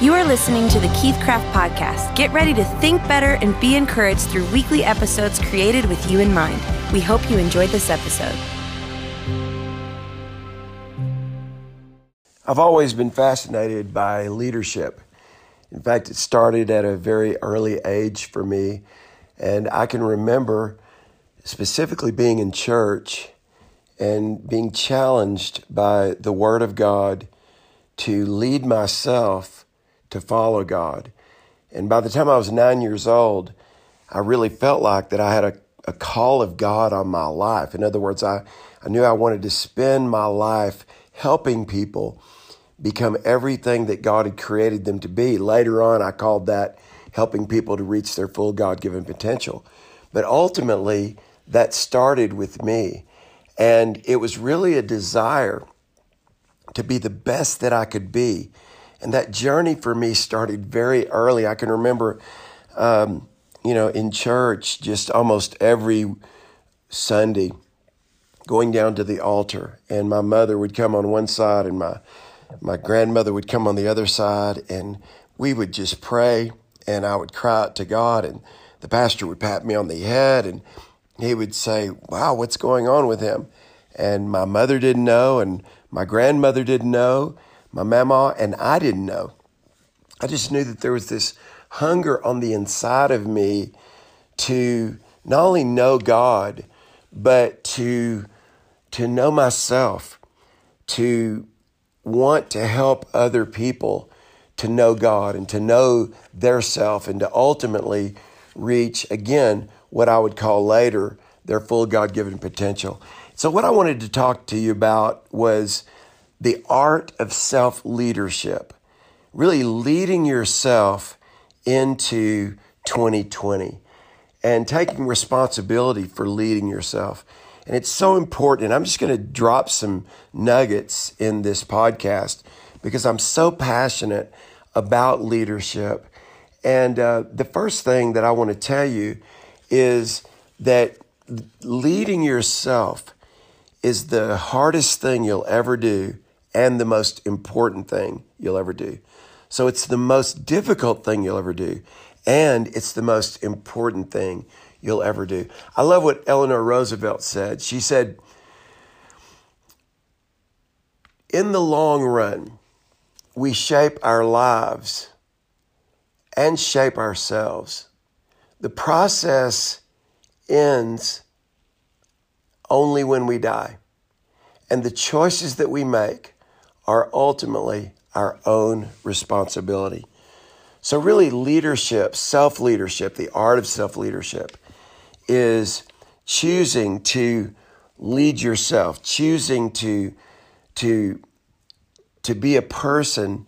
You are listening to the Keith Craft Podcast. Get ready to think better and be encouraged through weekly episodes created with you in mind. We hope you enjoyed this episode. I've always been fascinated by leadership. In fact, it started at a very early age for me. And I can remember specifically being in church and being challenged by the Word of God to lead myself to follow God. And by the time I was nine years old, I really felt like that I had a, a call of God on my life. In other words, I, I knew I wanted to spend my life helping people become everything that God had created them to be. Later on, I called that helping people to reach their full God given potential. But ultimately, that started with me. And it was really a desire to be the best that I could be. And that journey for me started very early. I can remember, um, you know, in church, just almost every Sunday, going down to the altar, and my mother would come on one side, and my my grandmother would come on the other side, and we would just pray, and I would cry out to God, and the pastor would pat me on the head, and he would say, "Wow, what's going on with him?" And my mother didn't know, and my grandmother didn't know, my mama, and I didn't know. I just knew that there was this hunger on the inside of me to not only know God, but to to know myself, to want to help other people to know God and to know their self and to ultimately reach again what I would call later their full God given potential. So, what I wanted to talk to you about was the art of self leadership, really leading yourself into 2020 and taking responsibility for leading yourself. And it's so important. I'm just going to drop some nuggets in this podcast because I'm so passionate about leadership. And uh, the first thing that I want to tell you is that leading yourself is the hardest thing you'll ever do and the most important thing you'll ever do. So it's the most difficult thing you'll ever do, and it's the most important thing you'll ever do. I love what Eleanor Roosevelt said. She said, In the long run, we shape our lives and shape ourselves. The process ends only when we die. And the choices that we make are ultimately our own responsibility. So, really, leadership, self leadership, the art of self leadership, is choosing to lead yourself, choosing to, to, to be a person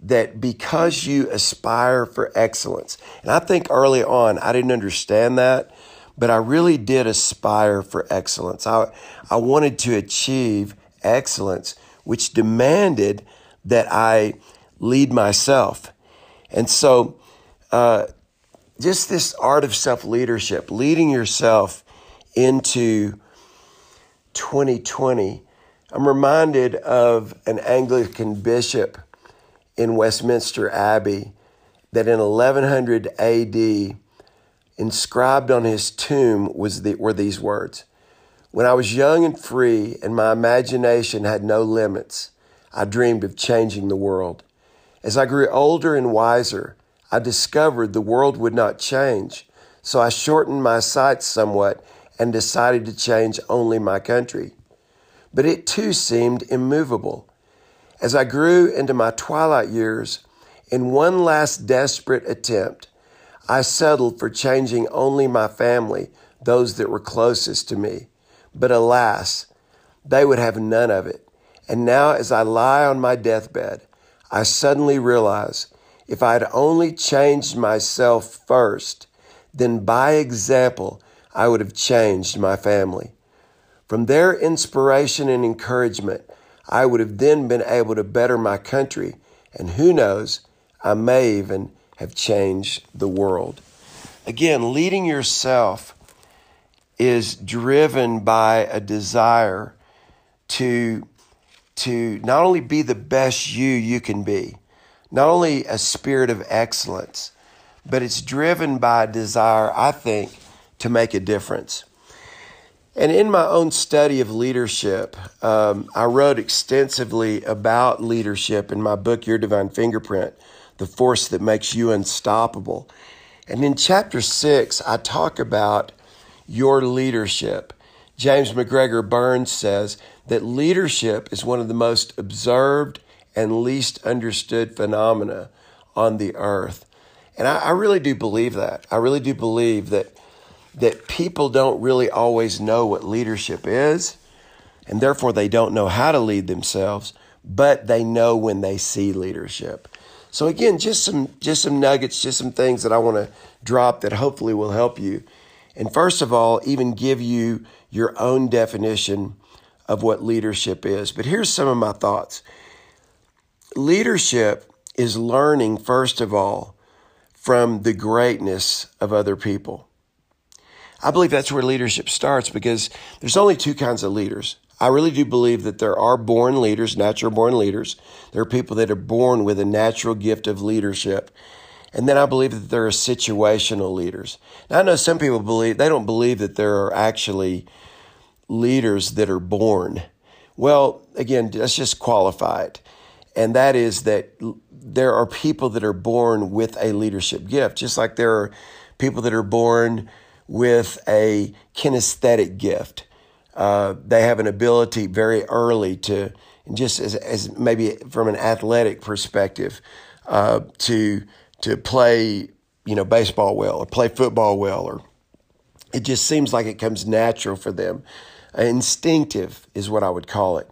that because you aspire for excellence, and I think early on I didn't understand that, but I really did aspire for excellence. I, I wanted to achieve excellence, which demanded that I lead myself. And so, uh, just this art of self leadership, leading yourself into 2020. I'm reminded of an Anglican bishop in Westminster Abbey that in 1100 AD, inscribed on his tomb was the, were these words When I was young and free and my imagination had no limits, I dreamed of changing the world. As I grew older and wiser, I discovered the world would not change, so I shortened my sights somewhat and decided to change only my country. But it too seemed immovable. As I grew into my twilight years, in one last desperate attempt, I settled for changing only my family, those that were closest to me. But alas, they would have none of it. And now, as I lie on my deathbed, I suddenly realize if I had only changed myself first, then by example, I would have changed my family. From their inspiration and encouragement, I would have then been able to better my country, and who knows, I may even have changed the world. Again, leading yourself is driven by a desire to, to not only be the best you you can be, not only a spirit of excellence, but it's driven by a desire, I think, to make a difference. And in my own study of leadership, um, I wrote extensively about leadership in my book, Your Divine Fingerprint The Force That Makes You Unstoppable. And in chapter six, I talk about your leadership. James MacGregor Burns says that leadership is one of the most observed and least understood phenomena on the earth. And I, I really do believe that. I really do believe that that people don't really always know what leadership is, and therefore they don't know how to lead themselves, but they know when they see leadership. So again, just some just some nuggets, just some things that I want to drop that hopefully will help you. And first of all, even give you your own definition of what leadership is. But here's some of my thoughts. Leadership is learning first of all from the greatness of other people. I believe that's where leadership starts because there's only two kinds of leaders. I really do believe that there are born leaders, natural born leaders. There are people that are born with a natural gift of leadership. And then I believe that there are situational leaders. Now, I know some people believe, they don't believe that there are actually leaders that are born. Well, again, let's just qualify it. And that is that there are people that are born with a leadership gift, just like there are people that are born with a kinesthetic gift. Uh, they have an ability very early to, just as, as maybe from an athletic perspective, uh, to to play, you know, baseball well or play football well, or it just seems like it comes natural for them. Instinctive is what I would call it.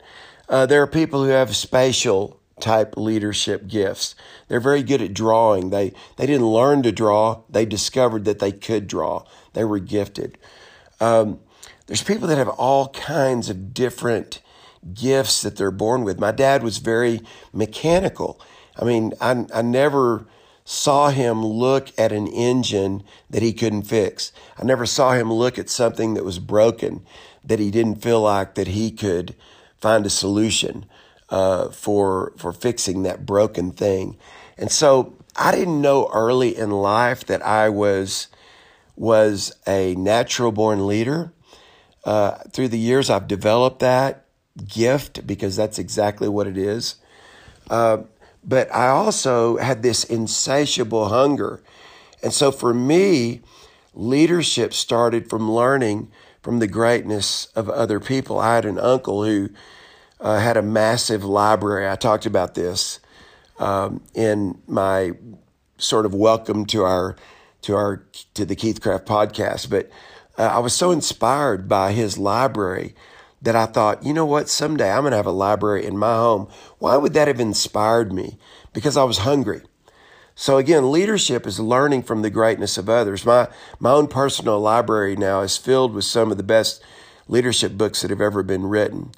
Uh, there are people who have spatial type leadership gifts. They're very good at drawing. They they didn't learn to draw. They discovered that they could draw. They were gifted. Um, there's people that have all kinds of different gifts that they're born with. My dad was very mechanical. I mean, I, I never saw him look at an engine that he couldn't fix. I never saw him look at something that was broken that he didn't feel like that he could find a solution uh, for for fixing that broken thing. And so I didn't know early in life that I was was a natural born leader. Uh, through the years, I've developed that gift because that's exactly what it is. Uh, but I also had this insatiable hunger. And so for me, leadership started from learning from the greatness of other people. I had an uncle who uh, had a massive library. I talked about this um, in my sort of welcome to our to our to the Keith Craft podcast. But uh, I was so inspired by his library that I thought, you know what, someday I'm going to have a library in my home. Why would that have inspired me? Because I was hungry. So again, leadership is learning from the greatness of others. My my own personal library now is filled with some of the best leadership books that have ever been written.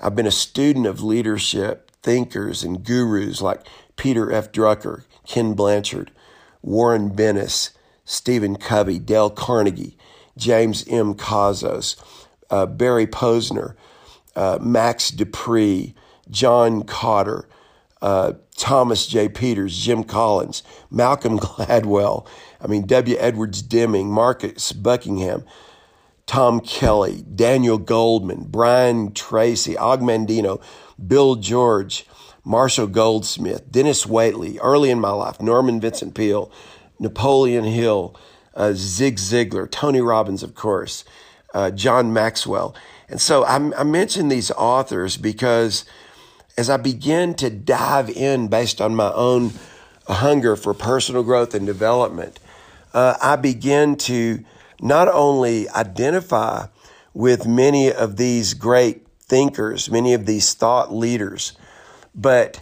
I've been a student of leadership thinkers and gurus like Peter F. Drucker, Ken Blanchard, Warren Bennis, Stephen Covey, Dale Carnegie, James M. Kouzes, uh, Barry Posner, uh, Max De Pree, John Kotter, uh, Thomas J. Peters, Jim Collins, Malcolm Gladwell, I mean, W. Edwards Deming, Marcus Buckingham, Tom Kelly, Daniel Goleman, Brian Tracy, Og Mandino, Bill George, Marshall Goldsmith, Dennis Waitley, early in my life, Norman Vincent Peale, Napoleon Hill, uh, Zig Ziglar, Tony Robbins, of course, uh, John Maxwell. And so I, I mention these authors because as I begin to dive in based on my own hunger for personal growth and development, uh, I begin to not only identify with many of these great thinkers, many of these thought leaders, but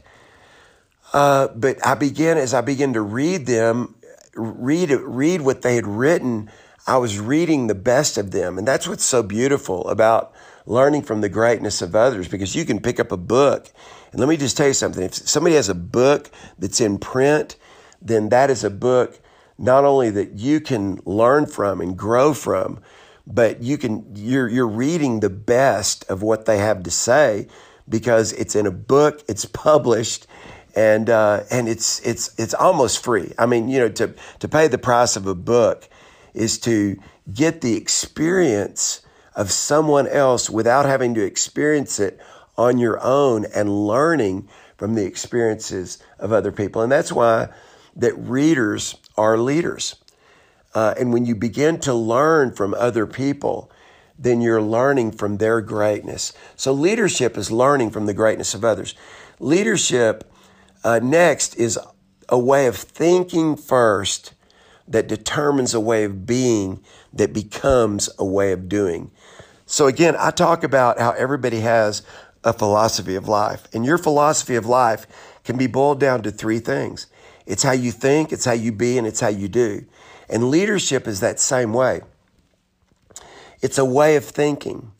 uh, but I began as I began to read them, read read what they had written. I was reading the best of them, and that's what's so beautiful about learning from the greatness of others. Because you can pick up a book, and let me just tell you something: if somebody has a book that's in print, then that is a book not only that you can learn from and grow from, but you can you're you're reading the best of what they have to say because it's in a book, it's published, and uh, and it's it's it's almost free. I mean, you know, to to pay the price of a book is to get the experience of someone else without having to experience it on your own and learning from the experiences of other people. And that's why that readers are leaders. Uh, and when you begin to learn from other people, then you're learning from their greatness. So leadership is learning from the greatness of others. Leadership uh, next is a way of thinking first that determines a way of being that becomes a way of doing. So again, I talk about how everybody has a philosophy of life, and your philosophy of life can be boiled down to three things. It's how you think, it's how you be, and it's how you do. And leadership is that same way. It's a way of thinking.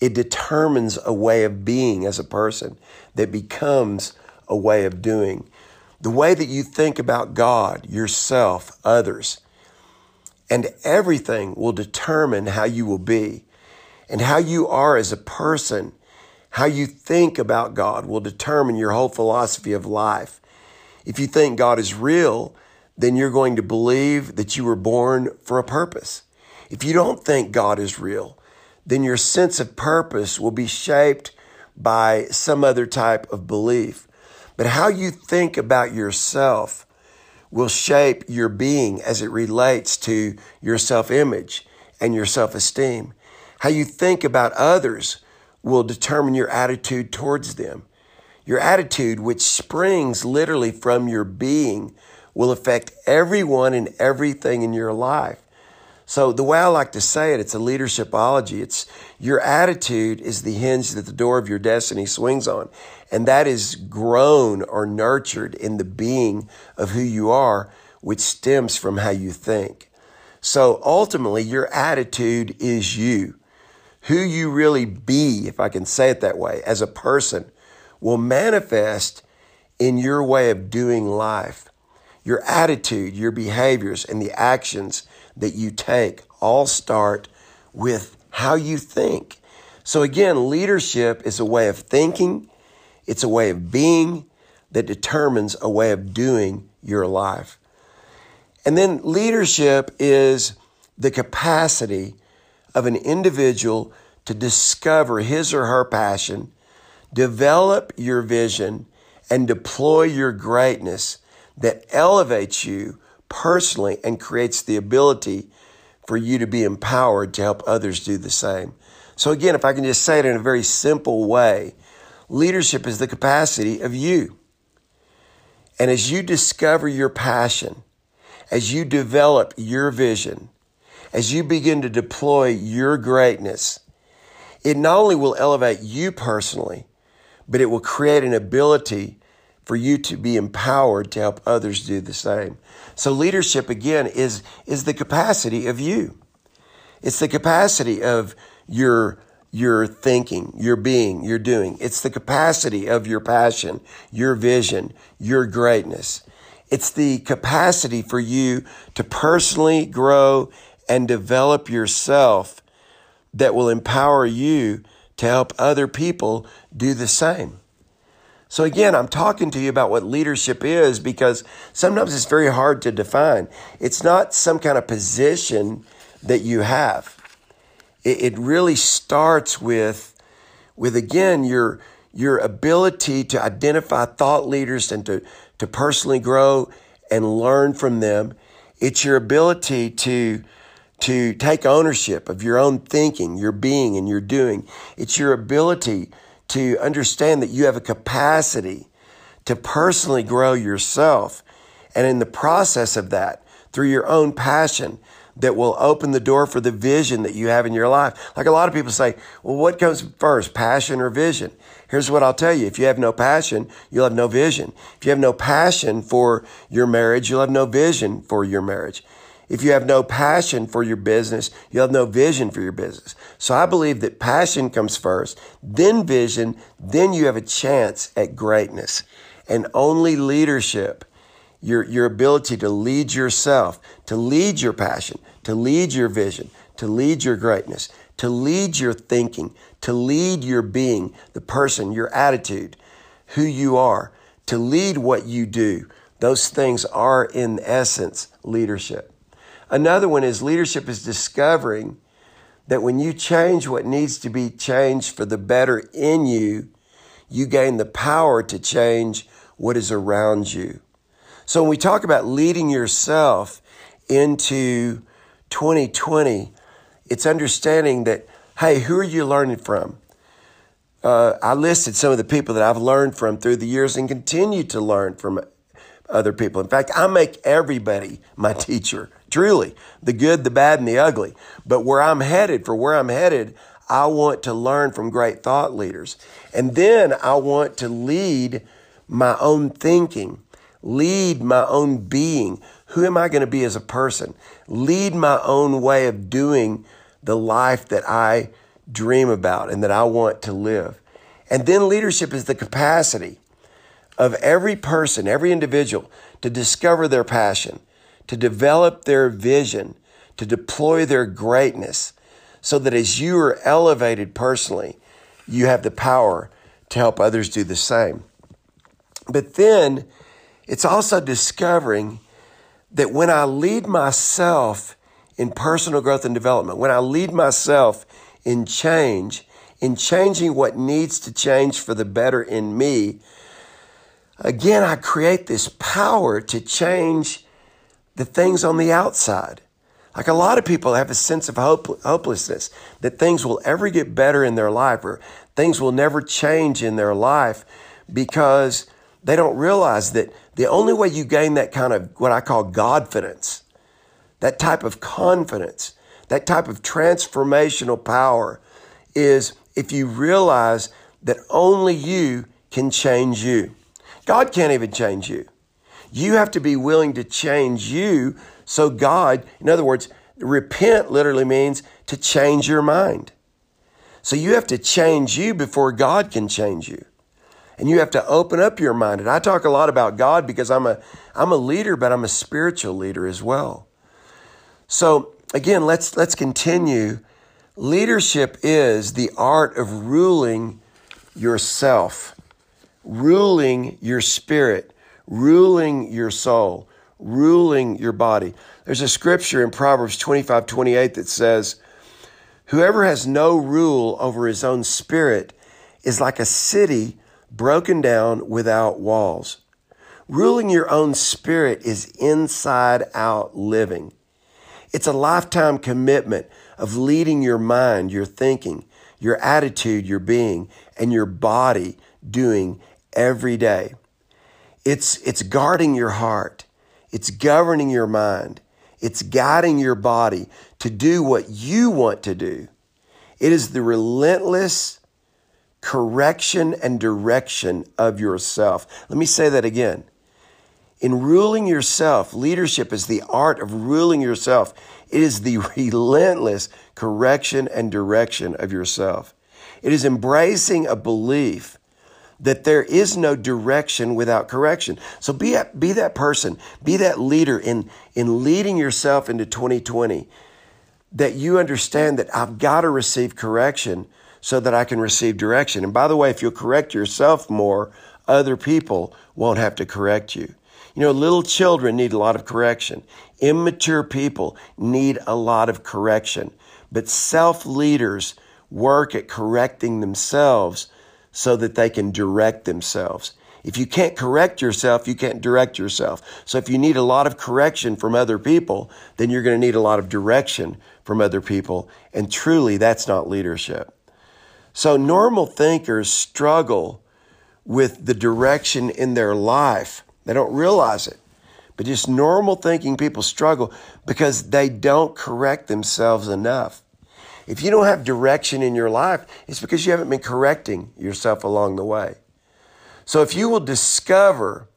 It determines a way of being as a person that becomes a way of doing. The way that you think about God, yourself, others, and everything will determine how you will be. And how you are as a person, how you think about God will determine your whole philosophy of life. If you think God is real, then you're going to believe that you were born for a purpose. If you don't think God is real, then your sense of purpose will be shaped by some other type of belief. But how you think about yourself will shape your being as it relates to your self image and your self esteem. How you think about others will determine your attitude towards them. Your attitude, which springs literally from your being, will affect everyone and everything in your life. So the way I like to say it, it's a leadershipology. It's your attitude is the hinge that the door of your destiny swings on. And that is grown or nurtured in the being of who you are, which stems from how you think. So ultimately, your attitude is you. Who you really be, if I can say it that way, as a person will manifest in your way of doing life. Your attitude, your behaviors, and the actions that you take all start with how you think. So again, leadership is a way of thinking. It's a way of being that determines a way of doing your life. And then leadership is the capacity of an individual to discover his or her passion, develop your vision, and deploy your greatness that elevates you personally and creates the ability for you to be empowered to help others do the same. So again, if I can just say it in a very simple way, leadership is the capacity of you. And as you discover your passion, as you develop your vision, as you begin to deploy your greatness, it not only will elevate you personally, but it will create an ability for you to be empowered to help others do the same. So leadership again is, is the capacity of you. It's the capacity of your, your thinking, your being, your doing. It's the capacity of your passion, your vision, your greatness. It's the capacity for you to personally grow and develop yourself that will empower you to help other people do the same. So again, I'm talking to you about what leadership is because sometimes it's very hard to define. It's not some kind of position that you have. It, it really starts with, with again, your, your ability to identify thought leaders and to, to personally grow and learn from them. It's your ability to, to take ownership of your own thinking, your being, and your doing. It's your ability to understand that you have a capacity to personally grow yourself. And in the process of that, through your own passion, that will open the door for the vision that you have in your life. Like a lot of people say, well, what comes first, passion or vision? Here's what I'll tell you. If you have no passion, you'll have no vision. If you have no passion for your marriage, you'll have no vision for your marriage. If you have no passion for your business, you have no vision for your business. So I believe that passion comes first, then vision, then you have a chance at greatness. And only leadership, your, your ability to lead yourself, to lead your passion, to lead your vision, to lead your greatness, to lead your thinking, to lead your being, the person, your attitude, who you are, to lead what you do. Those things are, in essence, leadership. Another one is leadership is discovering that when you change what needs to be changed for the better in you, you gain the power to change what is around you. So when we talk about leading yourself into 2020, it's understanding that, hey, who are you learning from? Uh, I listed some of the people that I've learned from through the years and continue to learn from other people. In fact, I make everybody my teacher, truly, the good, the bad, and the ugly. But where I'm headed, for where I'm headed, I want to learn from great thought leaders. And then I want to lead my own thinking, lead my own being. Who am I going to be as a person? Lead my own way of doing the life that I dream about and that I want to live. And then leadership is the capacity of every person, every individual to discover their passion, to develop their vision, to deploy their greatness so that as you are elevated personally, you have the power to help others do the same. But then it's also discovering that when I lead myself in personal growth and development, when I lead myself in change, in changing what needs to change for the better in me, again, I create this power to change the things on the outside. Like a lot of people have a sense of hope, hopelessness that things will ever get better in their life or things will never change in their life because they don't realize that the only way you gain that kind of what I call Godfidence, that type of confidence, that type of transformational power is if you realize that only you can change you. God can't even change you. You have to be willing to change you so God, in other words, repent literally means to change your mind. So you have to change you before God can change you. And you have to open up your mind. And I talk a lot about God because I'm a I'm a leader, but I'm a spiritual leader as well. So again, let's let's continue. Leadership is the art of ruling yourself, ruling your spirit, ruling your soul, ruling your body. There's a scripture in Proverbs 25 28 that says, Whoever has no rule over his own spirit is like a city broken down without walls. Ruling your own spirit is inside out living. It's a lifetime commitment of leading your mind, your thinking, your attitude, your being, and your body doing every day. It's, it's guarding your heart. It's governing your mind. It's guiding your body to do what you want to do. It is the relentless correction and direction of yourself. Let me say that again. In ruling yourself, leadership is the art of ruling yourself. It is the relentless correction and direction of yourself. It is embracing a belief that there is no direction without correction. So be, a, be that person, be that leader in, in leading yourself into 2020, that you understand that I've got to receive correction so that I can receive direction. And by the way, if you'll correct yourself more, other people won't have to correct you. You know, little children need a lot of correction. Immature people need a lot of correction. But self leaders work at correcting themselves so that they can direct themselves. If you can't correct yourself, you can't direct yourself. So if you need a lot of correction from other people, then you're going to need a lot of direction from other people. And truly, that's not leadership. So normal thinkers struggle with the direction in their life. They don't realize it. But just normal thinking people struggle because they don't correct themselves enough. If you don't have direction in your life, it's because you haven't been correcting yourself along the way. So if you will discover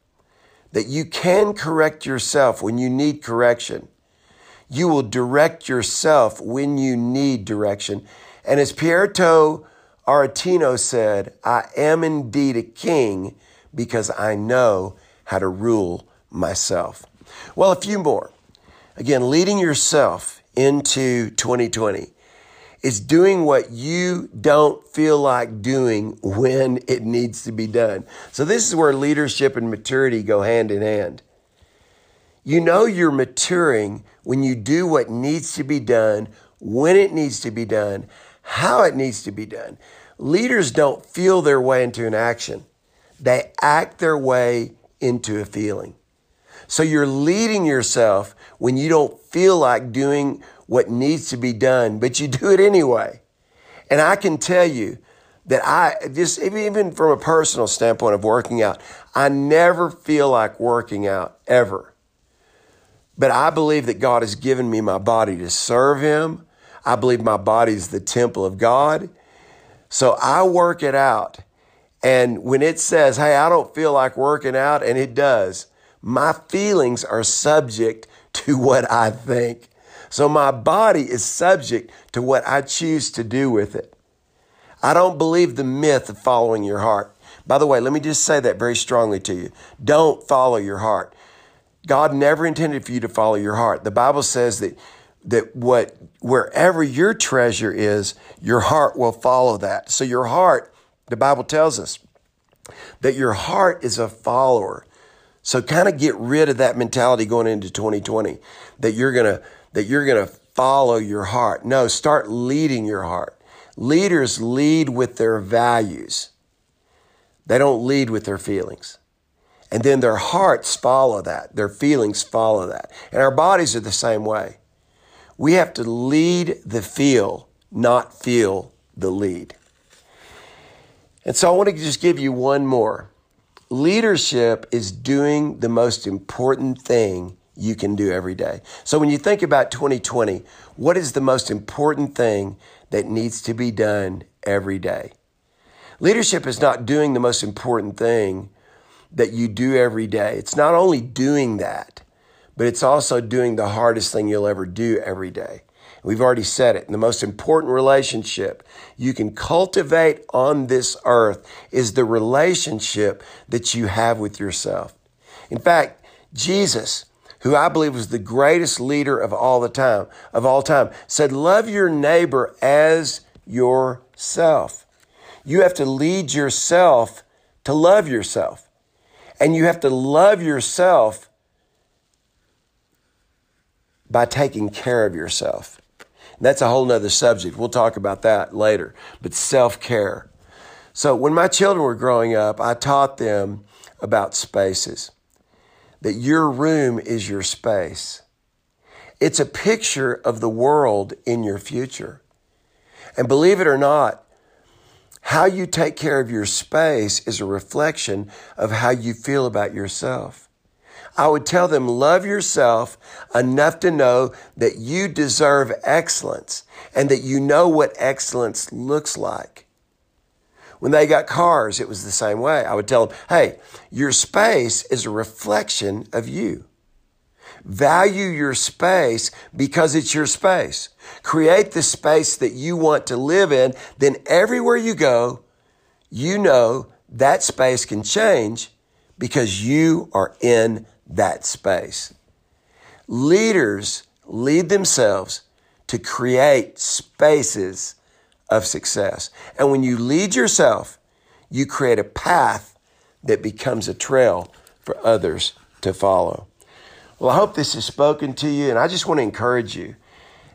that you can correct yourself when you need correction, you will direct yourself when you need direction. And as Pietro Aretino said, I am indeed a king because I know how to rule myself. Well, a few more. Again, leading yourself into 2020 is doing what you don't feel like doing when it needs to be done. So this is where leadership and maturity go hand in hand. You know you're maturing when you do what needs to be done, when it needs to be done, how it needs to be done. Leaders don't feel their way into an action. They act their way into a feeling. So you're leading yourself when you don't feel like doing what needs to be done, but you do it anyway. And I can tell you that I just, even from a personal standpoint of working out, I never feel like working out ever. But I believe that God has given me my body to serve Him. I believe my body is the temple of God. So I work it out. And when it says, hey, I don't feel like working out, and it does, my feelings are subject to what I think. So my body is subject to what I choose to do with it. I don't believe the myth of following your heart. By the way, let me just say that very strongly to you. Don't follow your heart. God never intended for you to follow your heart. The Bible says that that what wherever your treasure is, your heart will follow that. So your heart, the Bible tells us that your heart is a follower. So kind of get rid of that mentality going into 2020 that you're going to that you're going to follow your heart. No, start leading your heart. Leaders lead with their values. They don't lead with their feelings. And then their hearts follow that. Their feelings follow that. And our bodies are the same way. We have to lead the feel, not feel the lead. And so I want to just give you one more. Leadership is doing the most important thing you can do every day. So when you think about 2020, what is the most important thing that needs to be done every day? Leadership is not doing the most important thing that you do every day. It's not only doing that, but it's also doing the hardest thing you'll ever do every day. We've already said it. the most important relationship you can cultivate on this earth is the relationship that you have with yourself. In fact, Jesus, who I believe was the greatest leader of all the time, of all time, said, love your neighbor as yourself. You have to lead yourself to love yourself. And you have to love yourself by taking care of yourself. That's a whole nother subject. We'll talk about that later. But self care. So when my children were growing up, I taught them about spaces. That your room is your space. It's a picture of the world in your future. And believe it or not, how you take care of your space is a reflection of how you feel about yourself. I would tell them, love yourself enough to know that you deserve excellence and that you know what excellence looks like. When they got cars, it was the same way. I would tell them, hey, your space is a reflection of you. Value your space because it's your space. Create the space that you want to live in. Then everywhere you go, you know that space can change because you are in that space. Leaders lead themselves to create spaces of success. And when you lead yourself, you create a path that becomes a trail for others to follow. Well, I hope this has spoken to you, and I just want to encourage you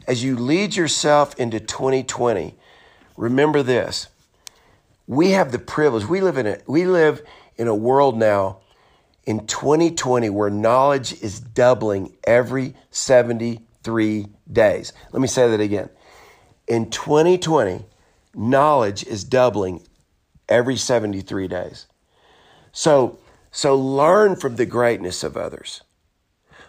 as you lead yourself into 2020. Remember this: we have the privilege. We live in a we live in a world now in 2020 where knowledge is doubling every 73 days. Let me say that again. In 2020, knowledge is doubling every 73 days. So, so learn from the greatness of others.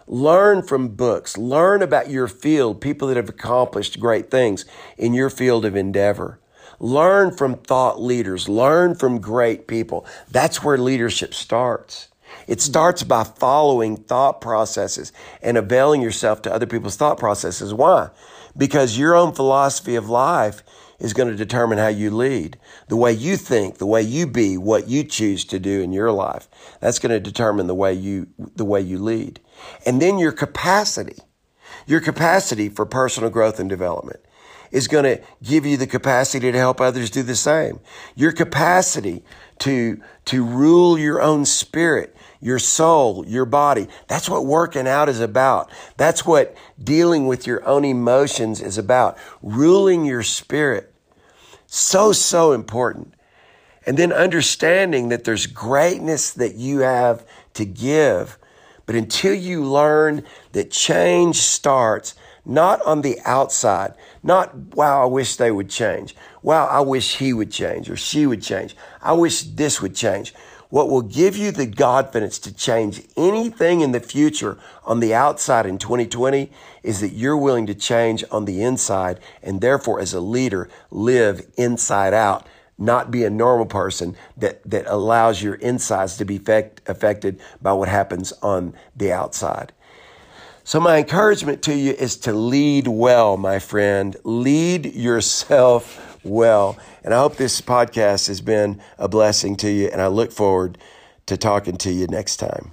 Learn from books. Learn about your field, people that have accomplished great things in your field of endeavor. Learn from thought leaders. Learn from great people. That's where leadership starts. It starts by following thought processes and availing yourself to other people's thought processes. Why? Because your own philosophy of life is going to determine how you lead. The way you think, the way you be, what you choose to do in your life. That's going to determine the way you, the way you lead. And then your capacity, your capacity for personal growth and development. is going to give you the capacity to help others do the same. Your capacity to, to rule your own spirit, your soul, your body. That's what working out is about. That's what dealing with your own emotions is about. Ruling your spirit. So, so important. And then understanding that there's greatness that you have to give. But until you learn that change starts not on the outside, not, wow, I wish they would change. Wow, I wish he would change or she would change. I wish this would change. What will give you the confidence to change anything in the future on the outside in 2020 is that you're willing to change on the inside and therefore as a leader live inside out not be a normal person that, that allows your insides to be affected by what happens on the outside. So, my encouragement to you is to lead well, my friend. Lead yourself well. And I hope this podcast has been a blessing to you, and I look forward to talking to you next time.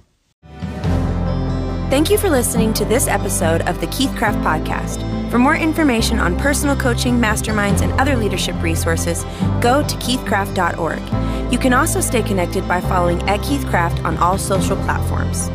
Thank you for listening to this episode of the Keith Craft Podcast. For more information on personal coaching, masterminds, and other leadership resources, go to keithcraft.org. You can also stay connected by following at Keith Craft on all social platforms.